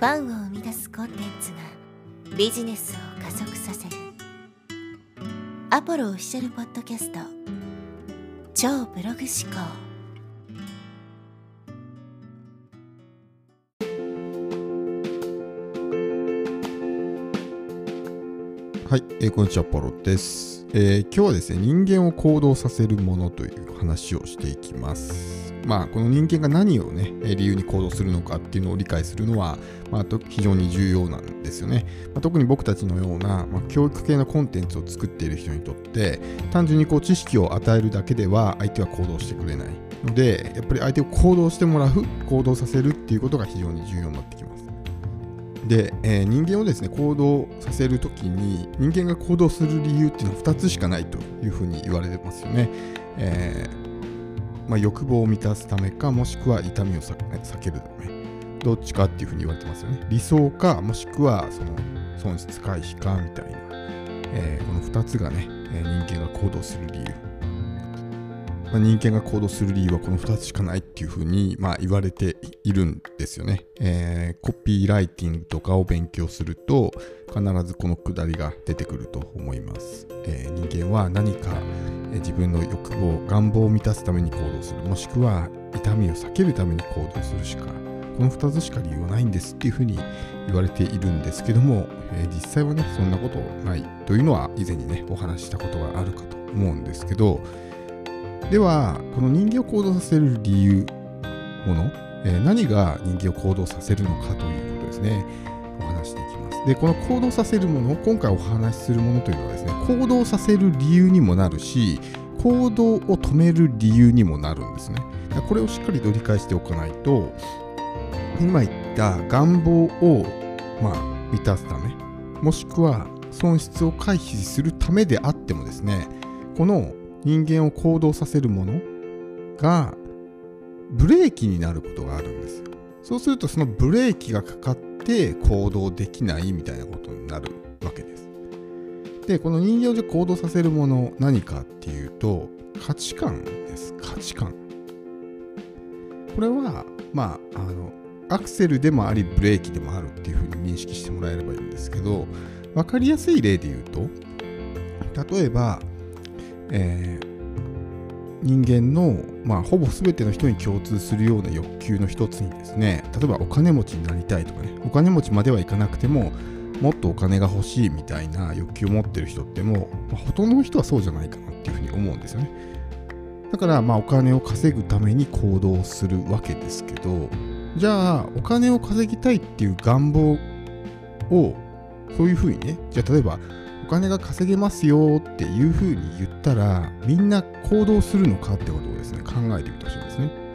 ファンを生み出すコンテンツがビジネスを加速させる。アポロオフィシャルポッドキャスト。超ブログ思考。はい、えー、こんにちは、ポロです、えー、今日はですね、人間を行動させるものという話をしていきます。まあ、この人間が何をね、理由に行動するのかっていうのを理解するのは、まあ、非常に重要なんですよね。まあ、特に僕たちのような、まあ、教育系のコンテンツを作っている人にとって、単純にこう知識を与えるだけでは相手は行動してくれないので、やっぱり相手を行動してもらう、行動させるっていうことが非常に重要になってきます。で、えー、人間をですね行動させるときに人間が行動する理由っていうのは2つしかないというふうに言われてますよね。えーまあ、欲望を満たすためかもしくは痛みを避けるため。どっちかっていうふうに言われてますよね。理想かもしくはその損失回避かみたいな、えー、この2つがね、え人間が行動する理由、まあ、人間が行動する理由はこの2つしかないっていうふうに、まあ、言われているんですよね、えー、コピーライティングとかを勉強すると必ずこのくだりが出てくると思います、えー、人間は何か自分の欲望願望を満たすために行動する。もしくは痛みを避けるために行動するしかこの2つしか理由はないんですっていうふうに言われているんですけども、えー、実際はねそんなことない。というのは以前にねお話ししたことがあるかと思うんですけどではこの人間を行動させる理由もの、えー、何が人間を行動させるのかということですね。お話していきます。でこの行動させるもの今回お話しするものというのはですね行動させる理由にもなるし行動を止める理由にもなるんですね。これをしっかりと理解しておかないと今言った願望を、まあ、満たすためもしくは損失を回避するためであってもですねこの人間を行動させるものがブレーキになることがあるんですよそうするとそのブレーキがかかって行動できないみたいなことになるわけです。で、この人形で行動させるもの何かっていうと価値観です。価値観。これは、まあ、あの、アクセルでもありブレーキでもあるっていうふうに認識してもらえればいいんですけど、分かりやすい例で言うと、例えば、えー、人間の、まあ、ほぼ全ての人に共通するような欲求の一つにですね例えばお金持ちになりたいとかねお金持ちまではいかなくてももっとお金が欲しいみたいな欲求を持ってる人ってもう、まあ、ほとんどの人はそうじゃないかなっていうふうに思うんですよね。だからまあお金を稼ぐために行動するわけですけどじゃあお金を稼ぎたいっていう願望をそういうふうにねじゃあ例えば金が稼げますよっていうふうに言ったらみんな行動するのかってことをですね考えてみてほしいんですね。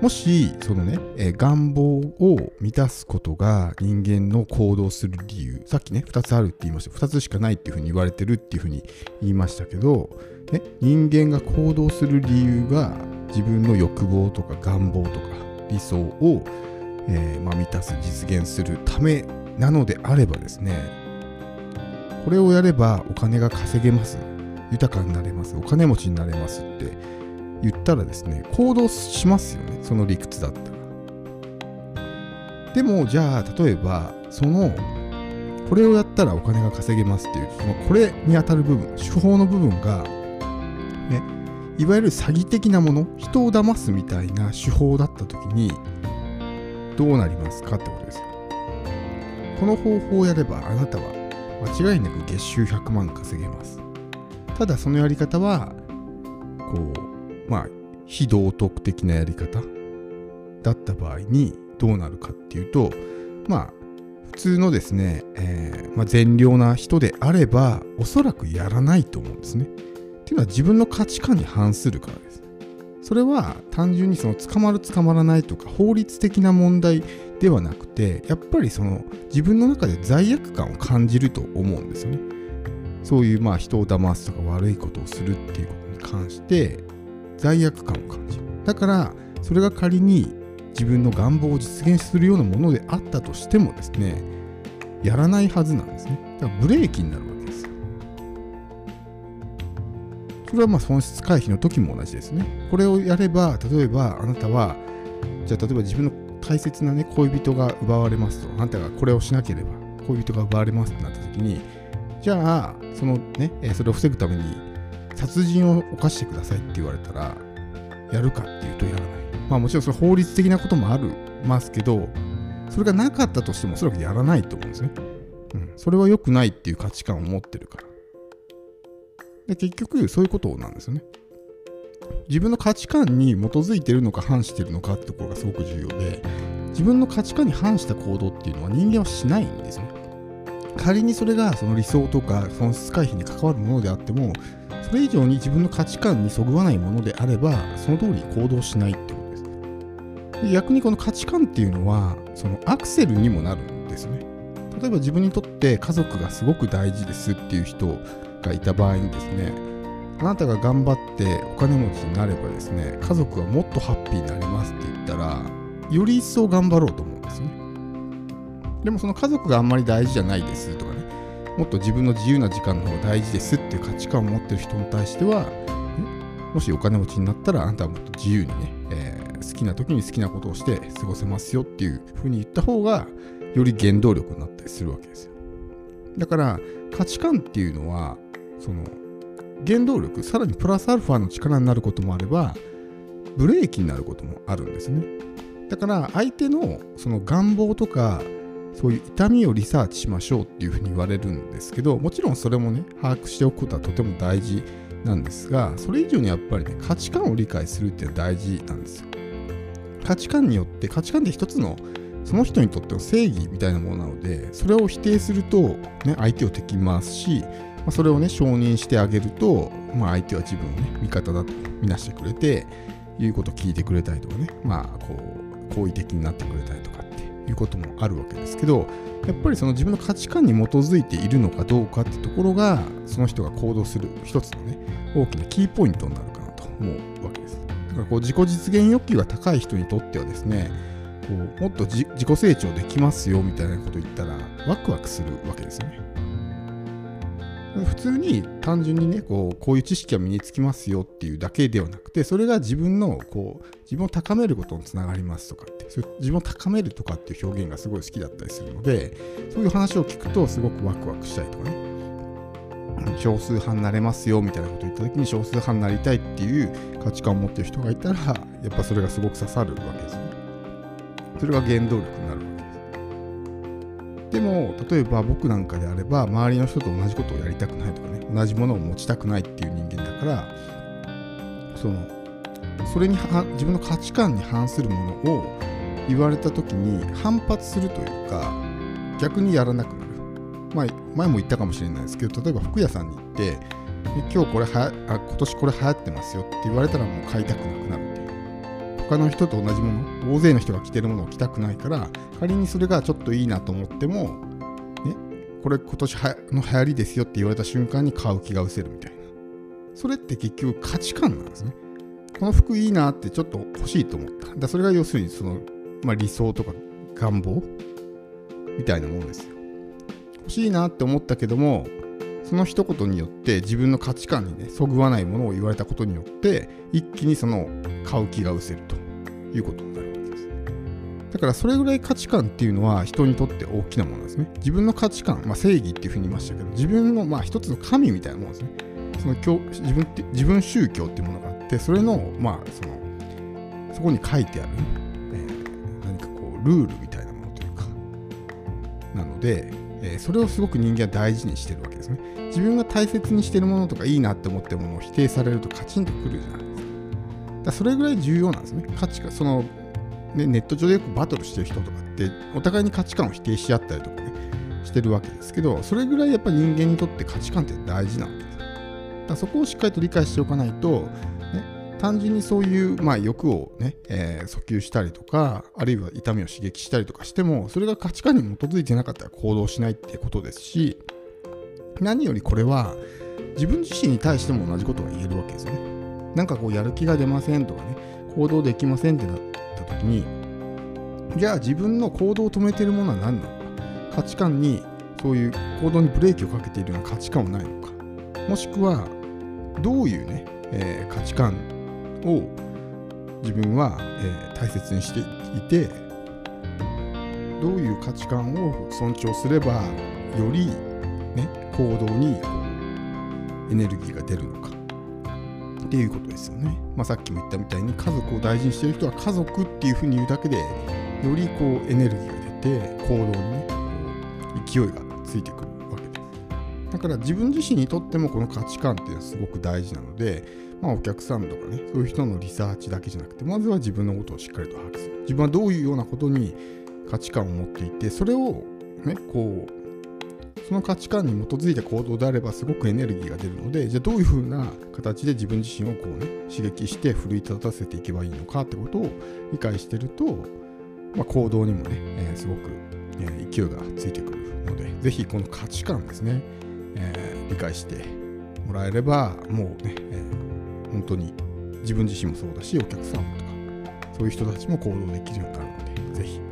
もしそのね、え願望を満たすことが人間の行動する理由さっきね2つあるって言いました2つしかないっていうふうに言われてるっていうふうに言いましたけど、ね、人間が行動する理由が自分の欲望とか願望とか理想を、えー、まあ、満たす実現するためなのであればですねこれをやればお金が稼げます。豊かになれます。お金持ちになれますって言ったらですね行動しますよね。その理屈だったら。でもじゃあ例えばそのこれをやったらお金が稼げますっていうそのこれに当たる部分手法の部分がねいわゆる詐欺的なもの人を騙すみたいな手法だった時にどうなりますかってことですよ。この方法をやればあなたは間違いなく月収100万稼げますただそのやり方はこうまあ非道徳的なやり方だった場合にどうなるかっていうとまあ普通のですね、えー、まあ、善良な人であればおそらくやらないと思うんですね。っていうのは自分の価値観に反するからです。それは単純にその捕まる捕まらないとか法律的な問題ではなくてやっぱりその自分の中で罪悪感を感じると思うんですよね。そういうまあ人を騙すとか悪いことをするっていうことに関して罪悪感を感じる。だからそれが仮に自分の願望を実現するようなものであったとしてもですねやらないはずなんですね。だからブレーキになるわけですそれはまあ損失回避の時も同じですね。これをやれば例えばあなたはじゃあ例えば自分の大切なね恋人が奪われますとあなたがこれをしなければ恋人が奪われますってなった時にじゃあそのねそれを防ぐために殺人を犯してくださいって言われたらやるかっていうとやらない。まあもちろんそれ法律的なこともあるますけどそれがなかったとしてもおそらくやらないと思うんですね、うん、それは良くないっていう価値観を持ってるから。で結局そういうことなんですよね。自分の価値観に基づいてるのか反してるのかってところがすごく重要で自分の価値観に反した行動っていうのは人間はしないんですね。仮にそれがその理想とか損失回避に関わるものであってもそれ以上に自分の価値観にそぐわないものであればその通り行動しないってことです。で逆にこの価値観っていうのはそのアクセルにもなるんですね。例えば自分にとって家族がすごく大事ですっていう人がいた場合にですねあなたが頑張ってお金持ちになればですね家族はもっとハッピーになりますって言ったらより一層頑張ろうと思うんですね。でもその家族があんまり大事じゃないですとかねもっと自分の自由な時間の方が大事ですっていう価値観を持ってる人に対してはもしお金持ちになったらあなたはもっと自由にね、えー、好きな時に好きなことをして過ごせますよっていうふうに言った方がより原動力になったりするわけですよ。だから価値観っていうのはその原動力さらにプラスアルファの力になることもあればブレーキになることもあるんですね。だから相手のその願望とかそういう痛みをリサーチしましょうっていうふうに言われるんですけどもちろんそれもね把握しておくことはとても大事なんですがそれ以上にやっぱりね価値観を理解するっていうのは大事なんですよ。価値観によって価値観って一つのその人にとっての正義みたいなものなのでそれを否定すると、ね、相手を敵に回すし、まあ、それをね承認してあげると、まあ、相手は自分をね味方だと見なしてくれて言うことを聞いてくれたりとかねまあこう好意的になってくれたりとかっていうこともあるわけですけどやっぱりその自分の価値観に基づいているのかどうかってところがその人が行動する一つのね大きなキーポイントになるかなと思うわけですだからこう自己実現欲求が高い人にとってはですねこうもっと自己成長できますよみたいなこと言ったらワクワクするわけですよね。普通に単純にねこうこういう知識が身につきますよっていうだけではなくてそれが自分のこう自分を高めることにつながりますとかって自分を高めるとかっていう表現がすごい好きだったりするのでそういう話を聞くとすごくワクワクしたりとかね。少数派になれますよみたいなことを言った時に少数派になりたいっていう価値観を持ってる人がいたらやっぱそれがすごく刺さるわけですよね。それが原動力になるわで。も、例えば僕なんかであれば、周りの人と同じことをやりたくないとかね、同じものを持ちたくないっていう人間だから、その、それに自分の価値観に反するものを言われた時に反発するというか、逆にやらなくなる。まあ、前も言ったかもしれないですけど、例えば服屋さんに行って、今日これはあ今年これ流行ってますよって言われたらもう買いたくなくなる他の人と同じもの大勢の人が着てるものを着たくないから仮にそれがちょっといいなと思っても、ね、これ今年の流行りですよって言われた瞬間に買う気が失せるみたいな。それって結局価値観なんですね。この服いいなってちょっと欲しいと思った。だそれが要するにその、まあ、理想とか願望みたいなものですよ。欲しいなって思ったけどもその一言によって自分の価値観にねそぐわないものを言われたことによって一気にその買う気が失せると。いうことになるわけです。だからそれぐらい価値観っていうのは人にとって大きなものですね。自分の価値観、まあ、正義っていうふうに言いましたけど、自分のまあ一つの神みたいなものですね。その教自分って自分宗教っていうものがあって、それの、まあ、その、そこに書いてある、えー、何かこう、ルールみたいなものというか、なので、えー、それをすごく人間は大事にしてるわけですね。自分が大切にしてるものとかいいなって思ってるものを否定されるとカチンとくるじゃないだそれぐらい重要なんですね。価値観、その、ね、ネット上でよくバトルしてる人とかって、お互いに価値観を否定し合ったりとかね、してるわけですけど、それぐらいやっぱり人間にとって価値観って大事なわけです。だそこをしっかりと理解しておかないと、ね、単純にそういう、まあ、欲をね、えー、訴求したりとか、あるいは痛みを刺激したりとかしても、それが価値観に基づいてなかったら行動しないってことですし、何よりこれは自分自身に対しても同じことが言えるわけですね。なんかこうやる気が出ませんとかね行動できませんってなった時にじゃあ自分の行動を止めているものは何なのか。価値観にそういう行動にブレーキをかけているような価値観はないのか。もしくはどういうね、えー、価値観を自分は、えー、大切にしていてどういう価値観を尊重すればより、ね、行動にエネルギーが出るのか。っていうことですよね。まあ、さっきも言ったみたいに家族を大事にしてる人は家族っていうふうに言うだけでよりこうエネルギーが出て行動にね勢いがついてくるわけです。だから自分自身にとってもこの価値観っていうのはすごく大事なので、まあ、お客さんとかねそういう人のリサーチだけじゃなくてまずは自分のことをしっかりと把握する自分はどういうようなことに価値観を持っていてそれをねこうその価値観に基づいた行動であればすごくエネルギーが出るのでじゃあどういうふうな形で自分自身をこうね刺激して奮い立たせていけばいいのかってことを理解してると、まあ、行動にもね、えー、すごく、えー、勢いがついてくるのでぜひこの価値観ですね、えー、理解してもらえればもうね、え本当に自分自身もそうだしお客さんとかそういう人たちも行動できるようになるので是非